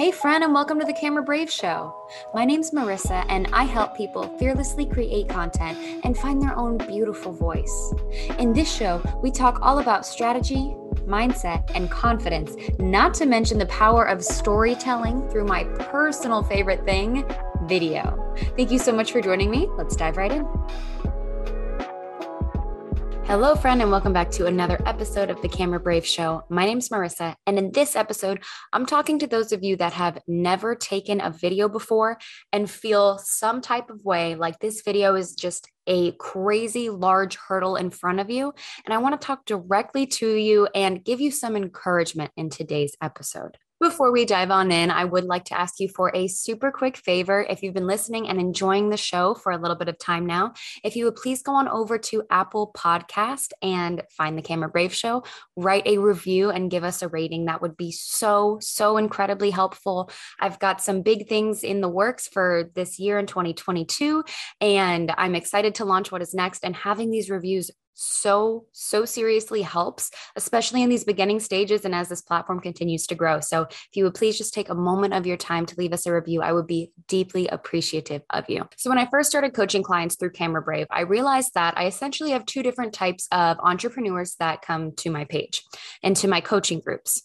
Hey, friend, and welcome to the Camera Brave Show. My name's Marissa, and I help people fearlessly create content and find their own beautiful voice. In this show, we talk all about strategy, mindset, and confidence, not to mention the power of storytelling through my personal favorite thing video. Thank you so much for joining me. Let's dive right in. Hello, friend, and welcome back to another episode of the Camera Brave Show. My name's Marissa, and in this episode, I'm talking to those of you that have never taken a video before and feel some type of way like this video is just a crazy large hurdle in front of you. And I want to talk directly to you and give you some encouragement in today's episode. Before we dive on in, I would like to ask you for a super quick favor. If you've been listening and enjoying the show for a little bit of time now, if you would please go on over to Apple Podcast and find the Camera Brave Show, write a review and give us a rating. That would be so, so incredibly helpful. I've got some big things in the works for this year in 2022, and I'm excited to launch what is next. And having these reviews so, so seriously helps, especially in these beginning stages and as this platform continues to grow. So, if you would please just take a moment of your time to leave us a review, I would be deeply appreciative of you. So, when I first started coaching clients through Camera Brave, I realized that I essentially have two different types of entrepreneurs that come to my page and to my coaching groups.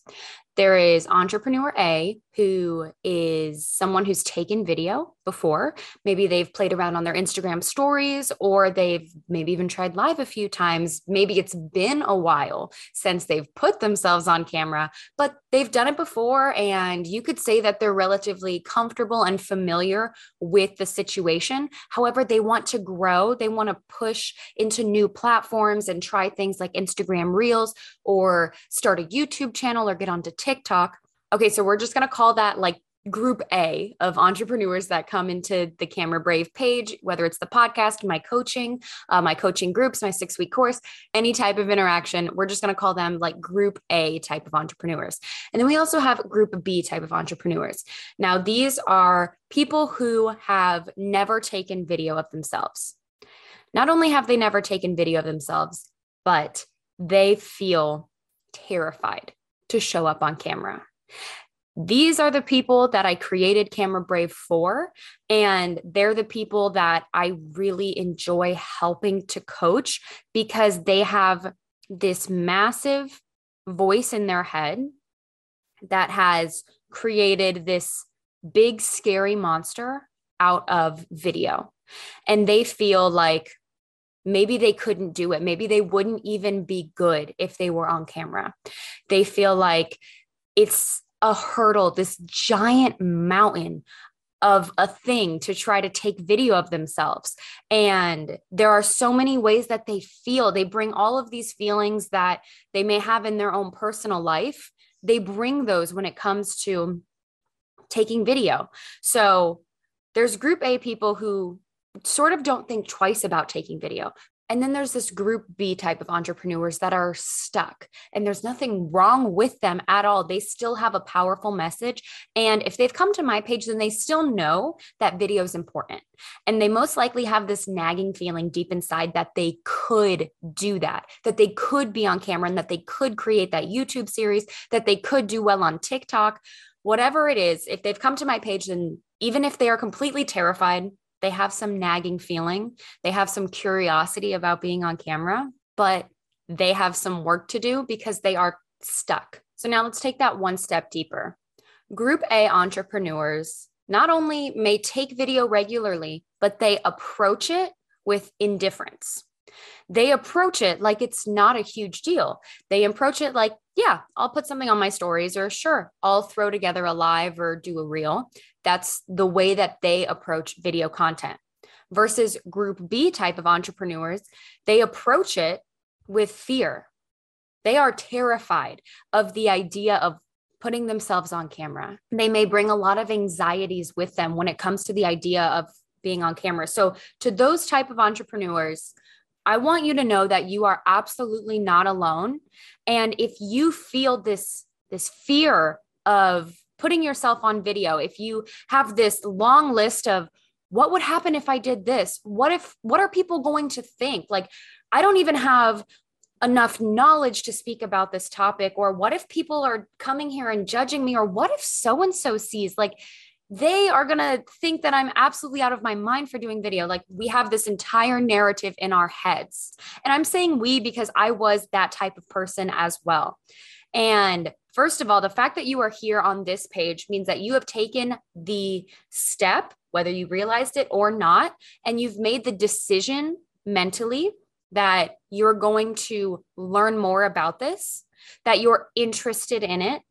There is entrepreneur A, who is someone who's taken video before. Maybe they've played around on their Instagram stories, or they've maybe even tried live a few times. Maybe it's been a while since they've put themselves on camera, but they've done it before. And you could say that they're relatively comfortable and familiar with the situation. However, they want to grow, they want to push into new platforms and try things like Instagram Reels or start a YouTube channel or get onto TikTok. Okay, so we're just going to call that like group A of entrepreneurs that come into the Camera Brave page, whether it's the podcast, my coaching, uh, my coaching groups, my six week course, any type of interaction. We're just going to call them like group A type of entrepreneurs. And then we also have group B type of entrepreneurs. Now, these are people who have never taken video of themselves. Not only have they never taken video of themselves, but they feel terrified to show up on camera. These are the people that I created Camera Brave for. And they're the people that I really enjoy helping to coach because they have this massive voice in their head that has created this big, scary monster out of video. And they feel like maybe they couldn't do it. Maybe they wouldn't even be good if they were on camera. They feel like it's a hurdle, this giant mountain of a thing to try to take video of themselves. And there are so many ways that they feel. They bring all of these feelings that they may have in their own personal life. They bring those when it comes to taking video. So there's group A people who sort of don't think twice about taking video. And then there's this group B type of entrepreneurs that are stuck, and there's nothing wrong with them at all. They still have a powerful message. And if they've come to my page, then they still know that video is important. And they most likely have this nagging feeling deep inside that they could do that, that they could be on camera, and that they could create that YouTube series, that they could do well on TikTok. Whatever it is, if they've come to my page, then even if they are completely terrified, they have some nagging feeling, they have some curiosity about being on camera, but they have some work to do because they are stuck. So now let's take that one step deeper. Group A entrepreneurs not only may take video regularly, but they approach it with indifference. They approach it like it's not a huge deal. They approach it like, yeah, I'll put something on my stories, or sure, I'll throw together a live or do a reel. That's the way that they approach video content. Versus group B type of entrepreneurs, they approach it with fear. They are terrified of the idea of putting themselves on camera. They may bring a lot of anxieties with them when it comes to the idea of being on camera. So to those type of entrepreneurs, I want you to know that you are absolutely not alone. And if you feel this this fear of putting yourself on video, if you have this long list of what would happen if I did this? What if what are people going to think? Like I don't even have enough knowledge to speak about this topic or what if people are coming here and judging me or what if so and so sees like they are going to think that I'm absolutely out of my mind for doing video. Like we have this entire narrative in our heads. And I'm saying we because I was that type of person as well. And first of all, the fact that you are here on this page means that you have taken the step, whether you realized it or not, and you've made the decision mentally that you're going to learn more about this, that you're interested in it.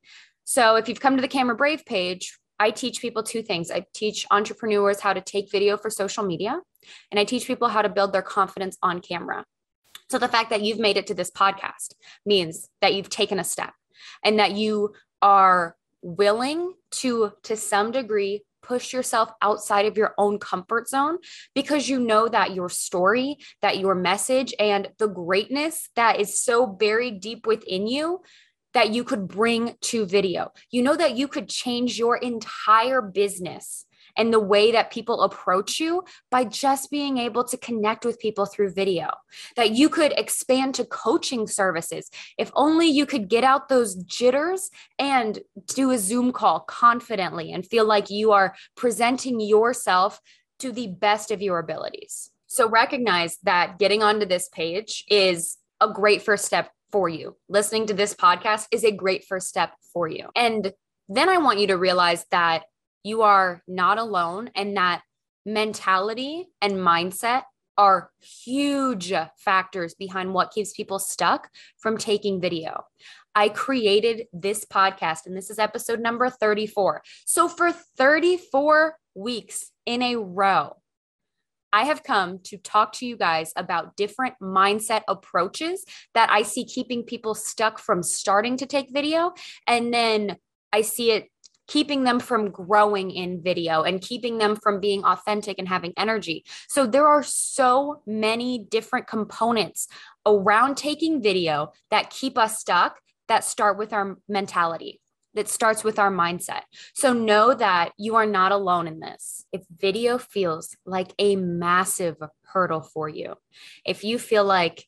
So if you've come to the Camera Brave page, I teach people two things. I teach entrepreneurs how to take video for social media, and I teach people how to build their confidence on camera. So the fact that you've made it to this podcast means that you've taken a step and that you are willing to to some degree push yourself outside of your own comfort zone because you know that your story, that your message and the greatness that is so buried deep within you that you could bring to video. You know that you could change your entire business and the way that people approach you by just being able to connect with people through video. That you could expand to coaching services. If only you could get out those jitters and do a Zoom call confidently and feel like you are presenting yourself to the best of your abilities. So recognize that getting onto this page is a great first step for you. Listening to this podcast is a great first step for you. And then I want you to realize that you are not alone and that mentality and mindset are huge factors behind what keeps people stuck from taking video. I created this podcast, and this is episode number 34. So, for 34 weeks in a row, I have come to talk to you guys about different mindset approaches that I see keeping people stuck from starting to take video. And then I see it keeping them from growing in video and keeping them from being authentic and having energy. So there are so many different components around taking video that keep us stuck that start with our mentality that starts with our mindset. So know that you are not alone in this. If video feels like a massive hurdle for you, if you feel like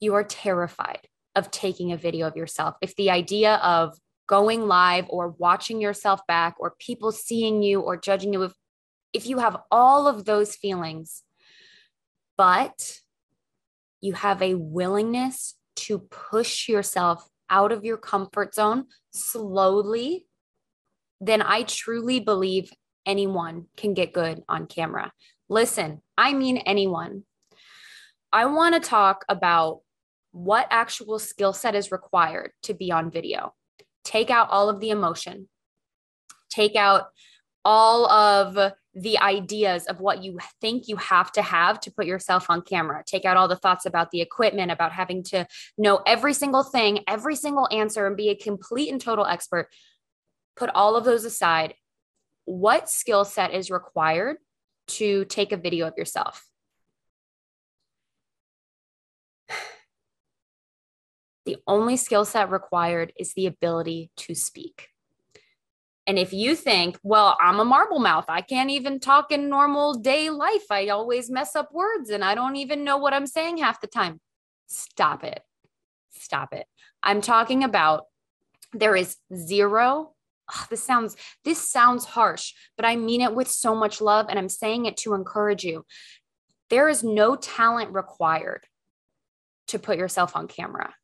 you are terrified of taking a video of yourself, if the idea of going live or watching yourself back or people seeing you or judging you, if, if you have all of those feelings, but you have a willingness to push yourself out of your comfort zone slowly, then I truly believe anyone can get good on camera. Listen, I mean anyone. I want to talk about what actual skill set is required to be on video. Take out all of the emotion, take out all of the ideas of what you think you have to have to put yourself on camera. Take out all the thoughts about the equipment, about having to know every single thing, every single answer, and be a complete and total expert. Put all of those aside. What skill set is required to take a video of yourself? The only skill set required is the ability to speak. And if you think, well, I'm a marble mouth, I can't even talk in normal day life. I always mess up words and I don't even know what I'm saying half the time. Stop it. Stop it. I'm talking about there is zero Oh, this sounds this sounds harsh but i mean it with so much love and i'm saying it to encourage you there is no talent required to put yourself on camera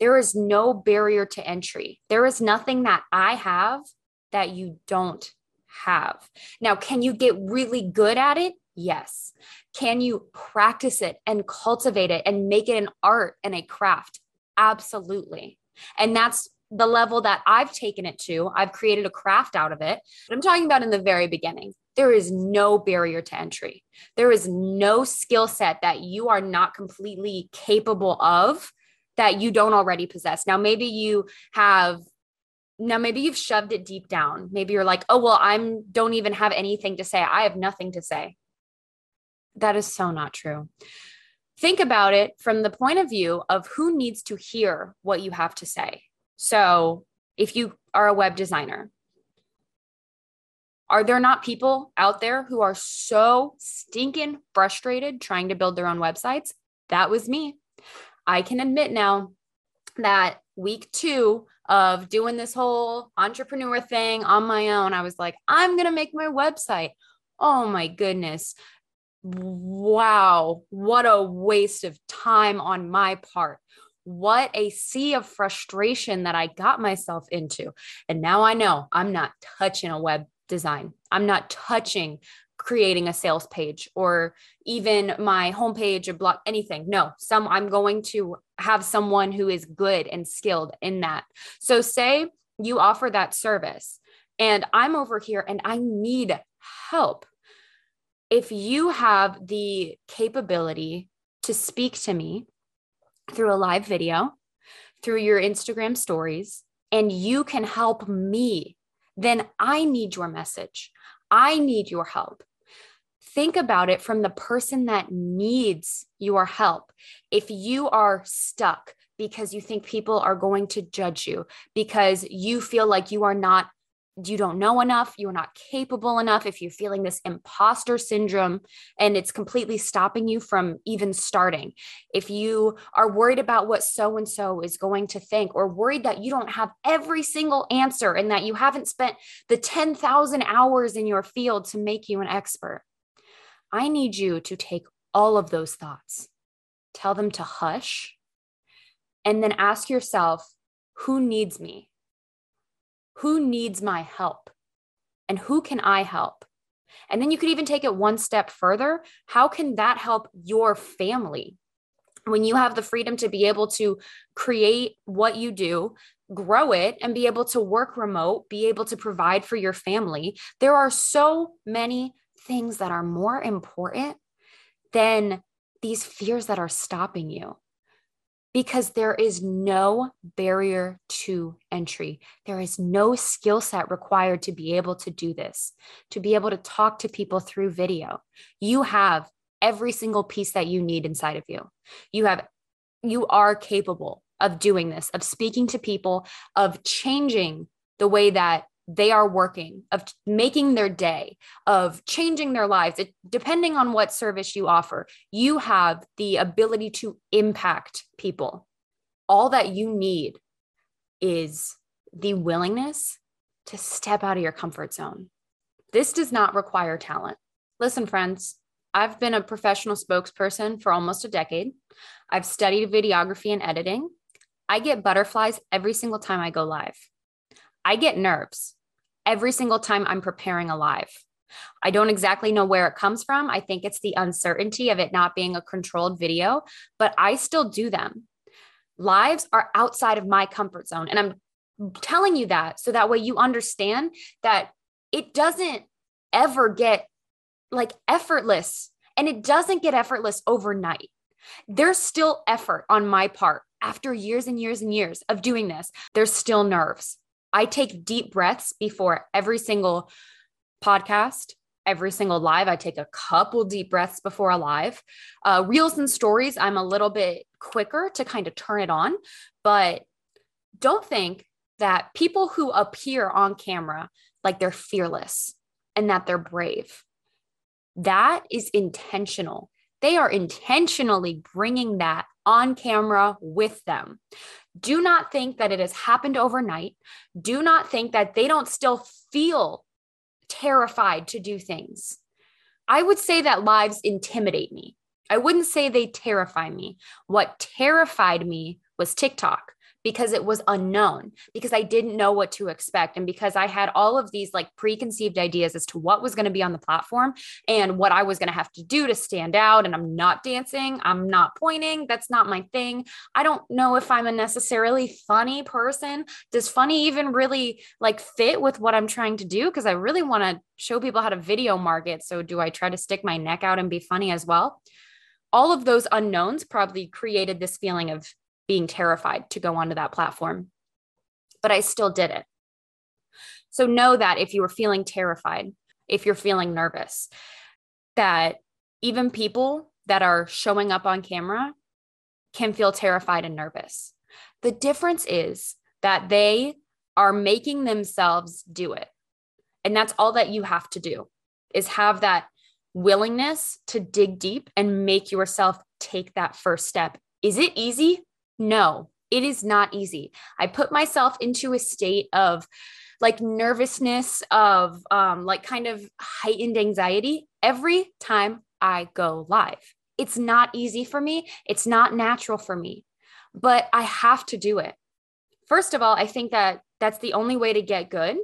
there is no barrier to entry there is nothing that i have that you don't have. Now, can you get really good at it? Yes. Can you practice it and cultivate it and make it an art and a craft? Absolutely. And that's the level that I've taken it to. I've created a craft out of it. But I'm talking about in the very beginning. There is no barrier to entry. There is no skill set that you are not completely capable of that you don't already possess. Now, maybe you have now maybe you've shoved it deep down. Maybe you're like oh well i'm don't even have anything to say. I have nothing to say. That is so not true. Think about it from the point of view of who needs to hear what you have to say. So if you are a web designer are there not people out there who are so stinking frustrated trying to build their own websites? That was me I can admit now that week two of doing this whole entrepreneur thing on my own, I was like, I'm going to make my website. Oh my goodness. Wow. What a waste of time on my part. What a sea of frustration that I got myself into. And now I know I'm not touching a web design. I'm not touching creating a sales page or even my homepage or blog anything. No some i'm going to have someone who is good and skilled in that. So say you offer that service and i'm over here and i need help. If you have the capability to speak to me through a live video through your instagram stories and you can help me then i need your message. I need your help. Think about it from the person that needs your help. If you are stuck because you think people are going to judge you, because you feel like you are not you don't know enough, you're not capable enough, if you're feeling this imposter syndrome and it's completely stopping you from even starting, if you are worried about what so and so is going to think, or worried that you don't have every single answer and that you haven't spent the 10,000 hours in your field to make you an expert, I need you to take all of those thoughts, tell them to hush, and then ask yourself, who needs me? who needs my help and who can I help? And then you could even take it one step further. How can that help your family? When you have the freedom to be able to create what you do, grow it, and be able to work remote, be able to provide for your family, there are so many things that are more important than these fears that are stopping you because there is no barrier to entry. There is no skill set required to be able to do this, to be able to talk to people through video. You have every single piece that you need inside of you. You have you are capable of doing this, of speaking to people, of changing the way that they are working, of making their day, of changing their lives. It, depending on what service you offer, you have the ability to impact people. All that you need is the willingness to step out of your comfort zone. This does not require talent. Listen, friends, I've been a professional spokesperson for almost a decade. I've studied videography and editing. I get butterflies every single time I go live. I get nerves every single time I'm preparing a live. I don't exactly know where it comes from. I think it's the uncertainty of it not being a controlled video, but I still do them. Lives are outside of my comfort zone. And I'm telling you that so that way you understand that it doesn't ever get like effortless and it doesn't get effortless overnight. There's still effort on my part after years and years and years of doing this. There's still nerves. I take deep breaths before every single podcast, every single live. I take a couple deep breaths before a live. Uh, reels and stories, I'm a little bit quicker to kind of turn it on, but don't think that people who appear on camera like they're fearless and that they're brave. That is intentional. They are intentionally bringing that on camera with them. Do not think that it has happened overnight. Do not think that they don't still feel terrified to do things. I would say that lives intimidate me. I wouldn't say they terrify me. What terrified me was TikTok because it was unknown, because I didn't know what to expect. And because I had all of these like preconceived ideas as to what was going to be on the platform and what I was going to have to do to stand out. And I'm not dancing, I'm not pointing. That's not my thing. I don't know if I'm a necessarily funny person. Does funny even really like fit with what I'm trying to do? Because I really want to show people how to video market. So do I try to stick my neck out and be funny as well? all of those unknowns probably created this feeling of being terrified to go onto that platform. But I still did it. So know that if you are feeling terrified, if you're feeling nervous, that even people that are showing up on camera can feel terrified and nervous. The difference is that they are making themselves do it. And that's all that you have to do is have that willingness to dig deep and make yourself take that first step Is it easy? No, it is not easy. I put myself into a state of like nervousness, of um, like kind of heightened anxiety every time I go live. It's not easy for me. It's not natural for me, but I have to do it. First of all, I think that that's the only way to get good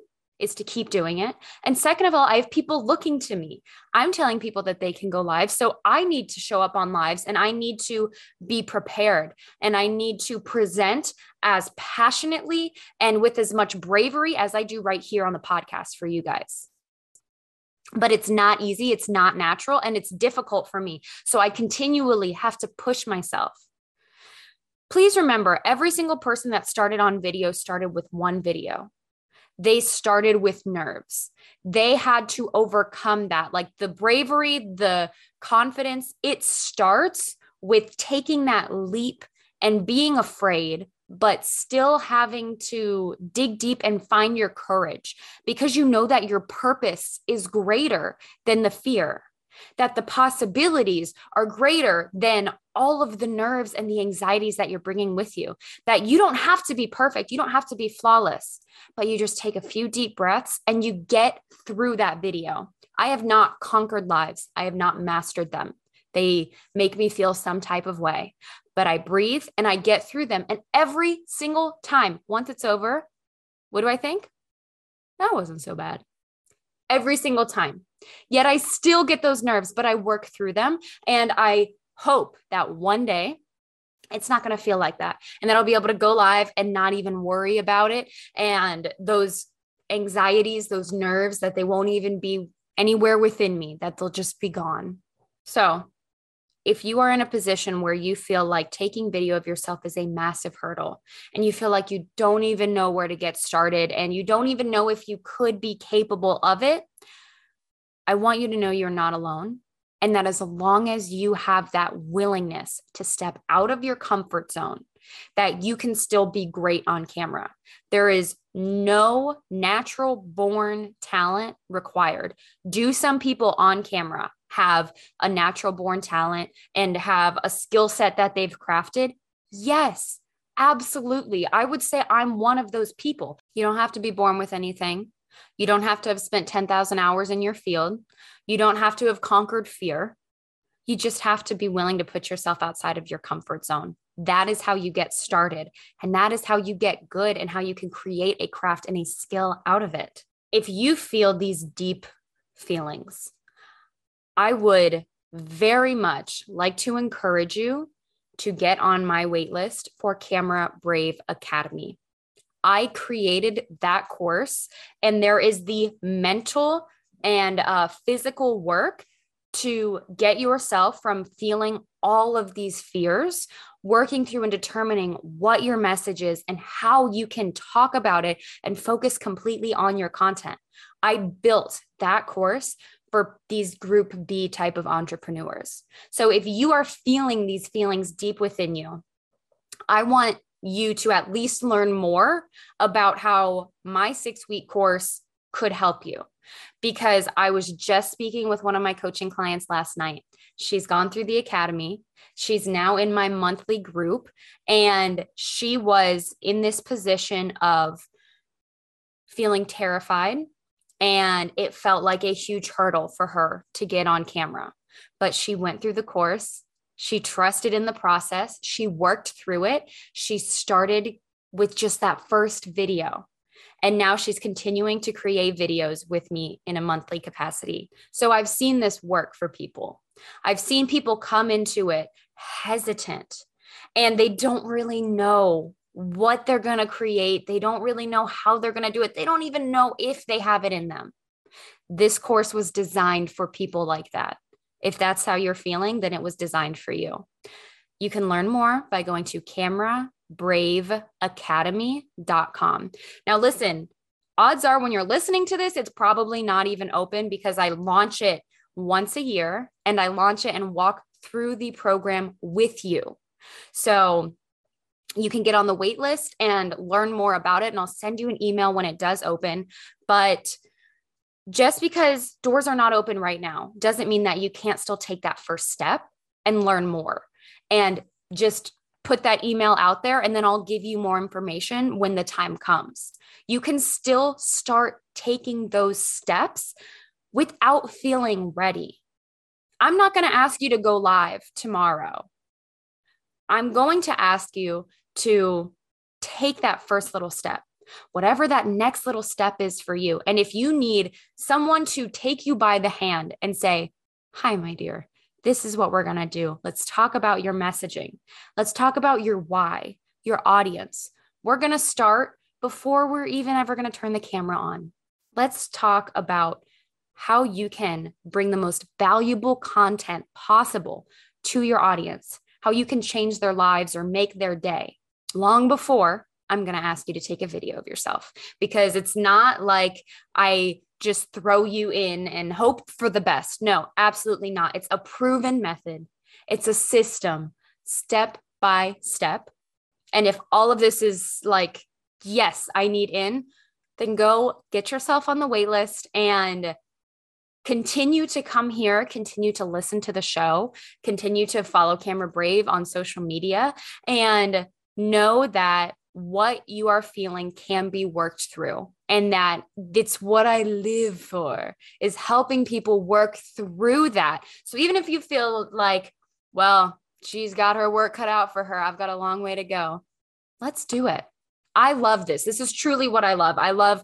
is to keep doing it. And second of all, I have people looking to me. I'm telling people that they can go live. So I need to show up on lives and I need to be prepared and I need to present as passionately and with as much bravery as I do right here on the podcast for you guys. But it's not easy, it's not natural, and it's difficult for me. So I continually have to push myself. Please remember every single person that started on video started with one video they started with nerves. They had to overcome that. Like the bravery, the confidence, it starts with taking that leap and being afraid, but still having to dig deep and find your courage because you know that your purpose is greater than the fear that the possibilities are greater than all of the nerves and the anxieties that you're bringing with you. That you don't have to be perfect, you don't have to be flawless, but you just take a few deep breaths and you get through that video. I have not conquered lives, I have not mastered them. They make me feel some type of way, but I breathe and I get through them. And every single time, once it's over, what do I think? That wasn't so bad. Every single time. Yet I still get those nerves, but I work through them. And I hope that one day it's not going to feel like that. And that I'll be able to go live and not even worry about it. And those anxieties, those nerves, that they won't even be anywhere within me, that they'll just be gone. So, if you are in a position where you feel like taking video of yourself is a massive hurdle and you feel like you don't even know where to get started and you don't even know if you could be capable of it, I want you to know you're not alone. And that as long as you have that willingness to step out of your comfort zone, that you can still be great on camera. There is no natural born talent required. Do some people on camera have a natural born talent and have a skill set that they've crafted? Yes, absolutely. I would say I'm one of those people. You don't have to be born with anything. You don't have to have spent 10,000 hours in your field. You don't have to have conquered fear. You just have to be willing to put yourself outside of your comfort zone. That is how you get started. And that is how you get good and how you can create a craft and a skill out of it. If you feel these deep feelings, I would very much like to encourage you to get on my waitlist for Camera Brave Academy. I created that course, and there is the mental and uh, physical work to get yourself from feeling all of these fears, working through and determining what your message is and how you can talk about it and focus completely on your content. I built that course for these group B type of entrepreneurs. So if you are feeling these feelings deep within you, I want you to at least learn more about how my six week course could help you. Because I was just speaking with one of my coaching clients last night. She's gone through the academy. She's now in my monthly group. And she was in this position of feeling terrified. And it felt like a huge hurdle for her to get on camera. But she went through the course. She trusted in the process. She worked through it. She started with just that first video. And now she's continuing to create videos with me in a monthly capacity. So I've seen this work for people. I've seen people come into it hesitant and they don't really know what they're going to create. They don't really know how they're going to do it. They don't even know if they have it in them. This course was designed for people like that. If that's how you're feeling, then it was designed for you. You can learn more by going to camerabraveacademy.com. Now, listen, odds are when you're listening to this, it's probably not even open because I launch it once a year and I launch it and walk through the program with you. So you can get on the wait list and learn more about it. And I'll send you an email when it does open. But just because doors are not open right now doesn't mean that you can't still take that first step and learn more and just put that email out there and then I'll give you more information when the time comes. You can still start taking those steps without feeling ready. I'm not going to ask you to go live tomorrow. I'm going to ask you to take that first little step, whatever that next little step is for you. And if you need someone to take you by the hand and say, Hi, my dear, this is what we're going to do. Let's talk about your messaging. Let's talk about your why, your audience. We're going to start before we're even ever going to turn the camera on. Let's talk about how you can bring the most valuable content possible to your audience, how you can change their lives or make their day long before I'm going to ask you to take a video of yourself because it's not like I just throw you in and hope for the best. No, absolutely not. It's a proven method, it's a system, step by step. And if all of this is like, yes, I need in, then go get yourself on the wait list and continue to come here, continue to listen to the show, continue to follow Camera Brave on social media, and know that what you are feeling can be worked through and that it's what I live for is helping people work through that. So even if you feel like, well, she's got her work cut out for her, I've got a long way to go. Let's do it. I love this. This is truly what I love. I love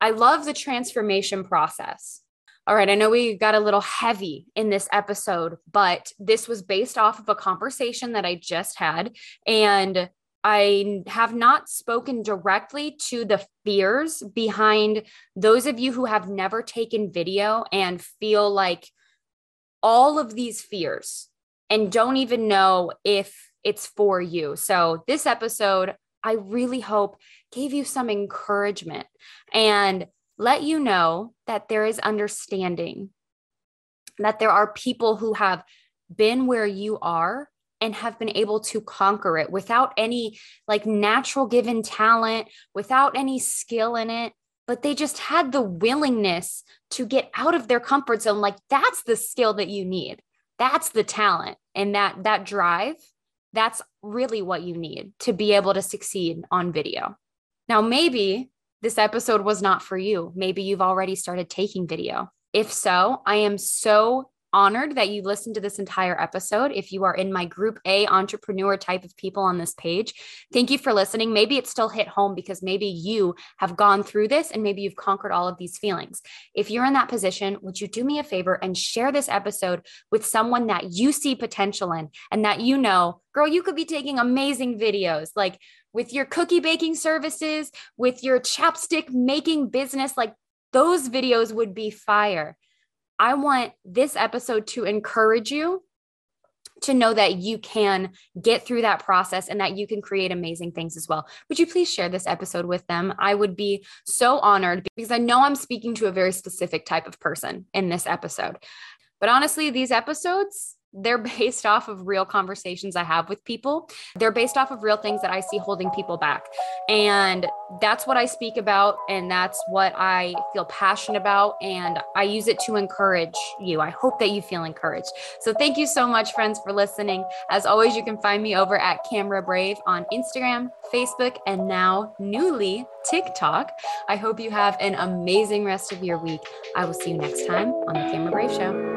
I love the transformation process. All right, I know we got a little heavy in this episode, but this was based off of a conversation that I just had and I have not spoken directly to the fears behind those of you who have never taken video and feel like all of these fears and don't even know if it's for you. So, this episode, I really hope gave you some encouragement and let you know that there is understanding, that there are people who have been where you are and have been able to conquer it without any like natural given talent, without any skill in it. But they just had the willingness to get out of their comfort zone. Like that's the skill that you need. That's the talent and that that drive. That's really what you need to be able to succeed on video. Now, maybe this episode was not for you. Maybe you've already started taking video. If so, I am so honored that you listened to this entire episode. If you are in my group A entrepreneur type of people on this page, thank you for listening. Maybe it still hit home because maybe you have gone through this and maybe you've conquered all of these feelings. If you're in that position, would you do me a favor and share this episode with someone that you see potential in and that you know, girl, you could be taking amazing videos like with your cookie baking services, with your chapstick making business, like those videos would be fire. I want this episode to encourage you to know that you can get through that process and that you can create amazing things as well. Would you please share this episode with them? I would be so honored because I know I'm speaking to a very specific type of person in this episode. But honestly, these episodes, they're based off of real conversations I have with people. They're based off of real things that I see holding people back. And that's what I speak about. And that's what I feel passionate about. And I use it to encourage you. I hope that you feel encouraged. So thank you so much, friends, for listening. As always, you can find me over at Camera Brave on Instagram, Facebook, and now newly TikTok. I hope you have an amazing rest of your week. I will see you next time on the Camera Brave Show.